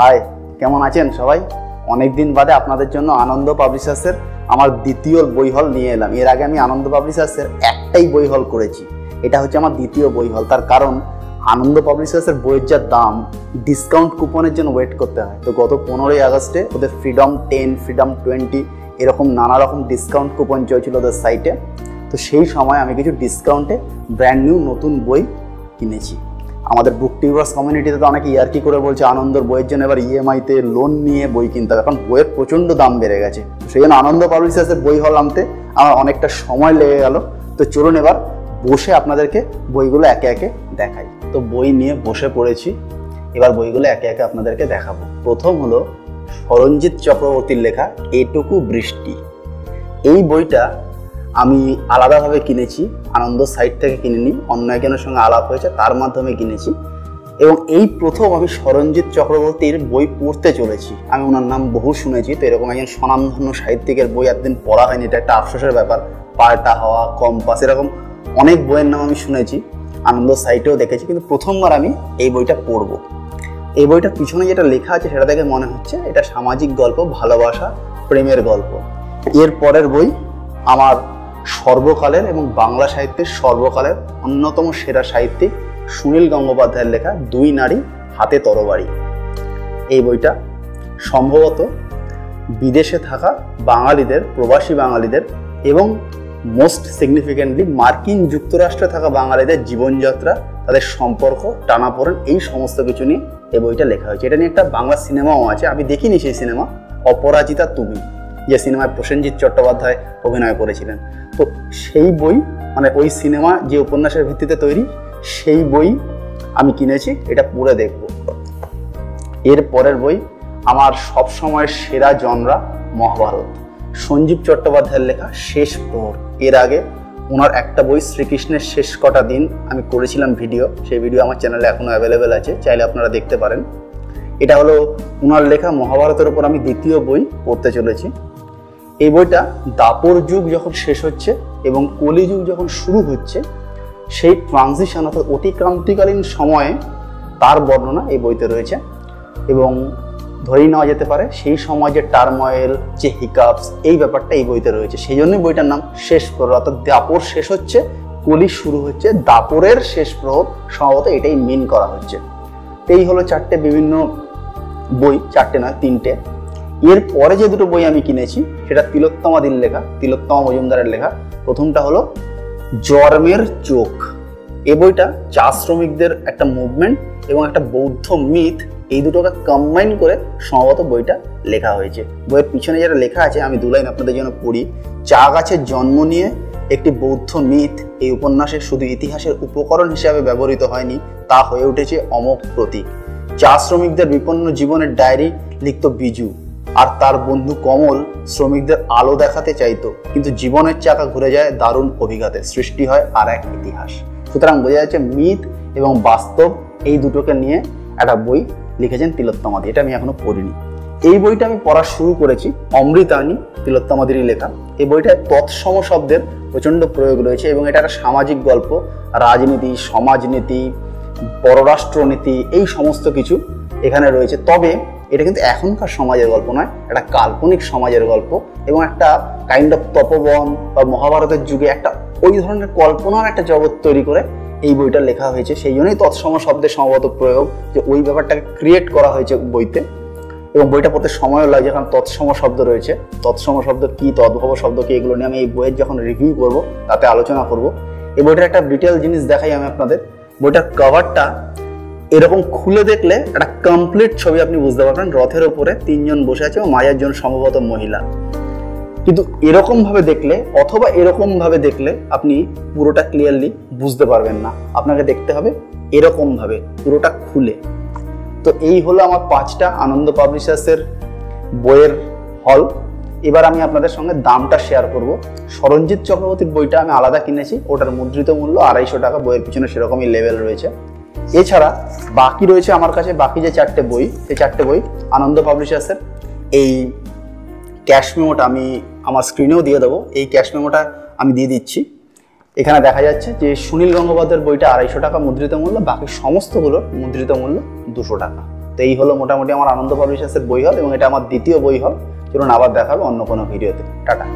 High, কেমন আছেন সবাই? অনেক দিন বাদে আপনাদের জন্য আনন্দ পাবলিশার্সের আমার দ্বিতীয় বই হল নিয়ে এলাম। এর আগে আমি আনন্দ পাবলিশার্সের একটাই বই হল করেছি। এটা হচ্ছে আমার দ্বিতীয় বই হল তার কারণ, আনন্দ পাবলিশার্সের বইয়ের যা দাম ডিসকাউন্ট কুপনের জন্য ওয়েট করতে হয়। তো গত পনেরোই আগস্টে ওদের ফ্রিডম টেন ফ্রিডম টোয়েন্টি এরকম নানা রকম ডিসকাউন্ট কুপন চলছিল ওদের সাইটে তো সেই সময় আমি কিছু ডিসকাউন্টে ব্র্যান্ড নিউ নতুন বই কিনেছি। আমাদের বুক টিউবার্স কমিউনিটিতে তো অনেকে ইয়ার্কি করে বলছে, আনন্দর বইয়ের জন্য এবার ইএমআইতে লোন নিয়ে বই কিনতে হবে। এখন বইয়ের প্রচণ্ড দাম বেড়ে গেছে। সেই জন্য আনন্দ পাবলিশার্সের বই হল আনতে আমার অনেকটা সময় লেগে গেল। তো চলুন এবার বসে আপনাদেরকে বইগুলো একে একে দেখাই। তো বই নিয়ে বসে পড়েছি। এবার বইগুলো একে একে আপনাদেরকে দেখাবো। প্রথম হলো সরঞ্জিৎ চক্রবর্তীর লেখা, এটুকু বৃষ্টি। এই বইটা আমি আলাদাভাবে কিনেছি, আনন্দ সাইট থেকে কিনিনি অন্য একজনের সঙ্গে আলাপ হয়েছে, তার মাধ্যমে কিনেছি। এবং এই প্রথম আমি সরঞ্জিৎ চক্রবর্তীর বই পড়তে চলেছি। আমি ওনার নাম বহু শুনেছি, তো এরকম একজন স্বনামধন্য সাহিত্যিকের বই একদিন পড়া হয়নি, এটা একটা আফসোসের ব্যাপার। পাল্টা হওয়া কম্পাস এরকম অনেক বইয়ের নাম আমি শুনেছি, আনন্দ সাইটেও দেখেছি, কিন্তু প্রথমবার আমি এই বইটা পড়ব। এই বইটার পিছনে যেটা লেখা আছে, সেটা দেখে মনে হচ্ছে, এটা সামাজিক গল্প, ভালোবাসা, প্রেমের গল্প। এর পরের বই আমার সর্বকালের এবং বাংলা সাহিত্যের সর্বকালের অন্যতম সেরা সাহিত্যিক সুনীল গঙ্গোপাধ্যায়ের লেখা দুই নারী, হাতে তরবারি। এই বইটা সম্ভবত বিদেশে থাকা বাঙালিদের, প্রবাসী বাঙালিদের এবং মোস্ট সিগনিফিকেন্টলি মার্কিন যুক্তরাষ্ট্রে থাকা বাঙালিদের জীবনযাত্রা, তাদের সম্পর্ক টানাপোড়েন এই সমস্ত কিছু নিয়ে এই বইটা লেখা হয়েছে। এটা নিয়ে একটা বাংলা সিনেমাও আছে, আমি দেখিনি সেই সিনেমা অপরাজিতা তুমি। যে সিনেমায় প্রসেনজিৎ চট্টোপাধ্যায় অভিনয় করেছিলেন। তো সেই বই মানে ওই সিনেমা যে উপন্যাসের ভিত্তিতে তৈরি, সেই বই আমি কিনেছি, এটা পড়ে দেখব। এর পরের বই, আমার সব সময়ের সেরা জনরা মহাভারত। সঞ্জীব চট্টোপাধ্যায়ের লেখা শেষ প্রহর। এর আগে ওনার একটা বই, শ্রীকৃষ্ণের শেষ কটা দিন, আমি করেছিলাম ভিডিও। সেই ভিডিও আমার চ্যানেলে এখনও অ্যাভেলেবেল আছে, চাইলে আপনারা দেখতে পারেন। এটা হলো ওনার লেখা মহাভারতের উপর আমি দ্বিতীয় বই পড়তে চলেছি। এই বইটা দাপর যুগ যখন শেষ হচ্ছে এবং কলিযুগ যখন শুরু হচ্ছে, সেই ট্রানজিশন অর্থাৎ অতিক্রান্তিকালীন সময়ে তার বর্ণনা এই বইতে রয়েছে। এবং ধরেই নেওয়া যেতে পারে, সেই সমাজের টার্ময়েল, যে হিকাপস এই ব্যাপারটা এই বইতে রয়েছে। সেই জন্যই বইটার নাম শেষ প্রহর। অর্থাৎ দাপর শেষ হচ্ছে, কলি শুরু হচ্ছে, দাপরের শেষ প্রহর সম্ভবত এটাই মিন করা হচ্ছে। এই হলো চারটে বিভিন্ন বই, চারটে নয়, তিনটে। এর পরে যে দুটো বই আমি কিনেছি, সেটা তিলোত্তমাদির লেখা, তিলোত্তমা মজুমদারের লেখা। প্রথমটা হলো জর্মের চোখ। এ বইটা চা শ্রমিকদের একটা মুভমেন্ট এবং একটা বৌদ্ধ মিথ এই দুটোকে কম্বাইন করে সম্ভবত বইটা লেখা হয়েছে। বইয়ের পিছনে যেটা লেখা আছে, আমি দু লাইন আপনাদের জন্য পড়ি। চা গাছের জন্ম নিয়ে একটি বৌদ্ধ মিথ এই উপন্যাসে শুধু ইতিহাসের উপকরণ হিসাবে ব্যবহৃত হয়নি, তা হয়ে উঠেছে অমোক প্রতীক। চা শ্রমিকদের বিপন্ন জীবনের ডায়েরি লিখত বিজু। আর তার বন্ধু কমল শ্রমিকদের আলো দেখাতে চাইতো, কিন্তু জীবনের চাকা ঘুরে যায় দারুণ অভিঘাতে সৃষ্টি হয় আর এক ইতিহাস। সুতরাং বোঝা যাচ্ছে মিথ এবং বাস্তব এই দুটোকে নিয়ে একটা বই লিখেছেন তিলোত্তমাদি। এটা আমি এখনও পড়িনি। এই বইটা আমি পড়া শুরু করেছি অমৃতানি তিলোত্তমাদিরই লেখা। এই বইটায় তৎসম শব্দের প্রচণ্ড প্রয়োগ রয়েছে এবং এটা একটা সামাজিক গল্প। রাজনীতি, সমাজনীতি, পররাষ্ট্রনীতি, এই সমস্ত কিছু এখানে রয়েছে। তবে এটা কিন্তু এখনকার সমাজের গল্প নয় একটা কাল্পনিক সমাজের গল্প এবং একটা কাইন্ড অফ তপবন বা মহাভারতের যুগে একটা ওই ধরনের কল্পনার একটা জগৎ তৈরি করে এই বইটা লেখা হয়েছে। সেই জন্যই তৎসম শব্দের সম্ভবত প্রয়োগ যে ওই ব্যাপারটাকে ক্রিয়েট করা হয়েছে বইতে। এবং বইটা পড়তে সময়ও লাগে কারণ তৎসম শব্দ রয়েছে। তৎসম শব্দ কি, তদ্ভব শব্দ কি, এগুলো নিয়ে আমি এই বইয়ের যখন রিভিউ করব, তাতে আলোচনা করব। এই বইটার একটা ডিটেল জিনিস দেখাই আমি আপনাদের। বইটার কভারটা এরকম খুলে দেখলে একটা কমপ্লিট ছবি আপনি বুঝতে পারবেন। রথের ওপরে তিনজন বসে আছে এবং মায়ের জন্য সম্ভবত মহিলা। কিন্তু এরকম ভাবে দেখলে অথবা এরকম ভাবে দেখলে আপনি পুরোটা ক্লিয়ারলি বুঝতে পারবেন না। আপনাকে দেখতে হবে এরকম ভাবে পুরোটা খুলে। তো এই হলো আমার পাঁচটা আনন্দ পাবলিশার্সের বইয়ের হল। এবার আমি আপনাদের সঙ্গে দামটা শেয়ার করব। সরঞ্জিৎ চক্রবর্তীর বইটা আমি আলাদা কিনেছি। ওটার মুদ্রিত মূল্য আড়াইশো টাকা, বইয়ের পিছনে সেরকমই লেভেল রয়েছে। এছাড়া বাকি রয়েছে আমার কাছে, বাকি যে চারটে বই সেই চারটে বই, আনন্দ পাবলিশার্সের, এই ক্যাশ মেমোটা আমি আমার স্ক্রিনেও দিয়ে দেবো। এই ক্যাশ মেমোটা আমি দিয়ে দিচ্ছি। এখানে দেখা যাচ্ছে যে সুনীল গঙ্গোপাধ্যায়ের বইটা আড়াইশো টাকা মুদ্রিত মূল্য, বাকি সমস্তগুলোর মুদ্রিত মূল্য দুশো টাকা। তো এই হলো মোটামুটি আমার আনন্দ পাবলিশার্সের বই হল এবং এটা আমার দ্বিতীয় বই হল। চলুন আবার দেখাবো অন্য কোনো ভিডিওতে। টাটা।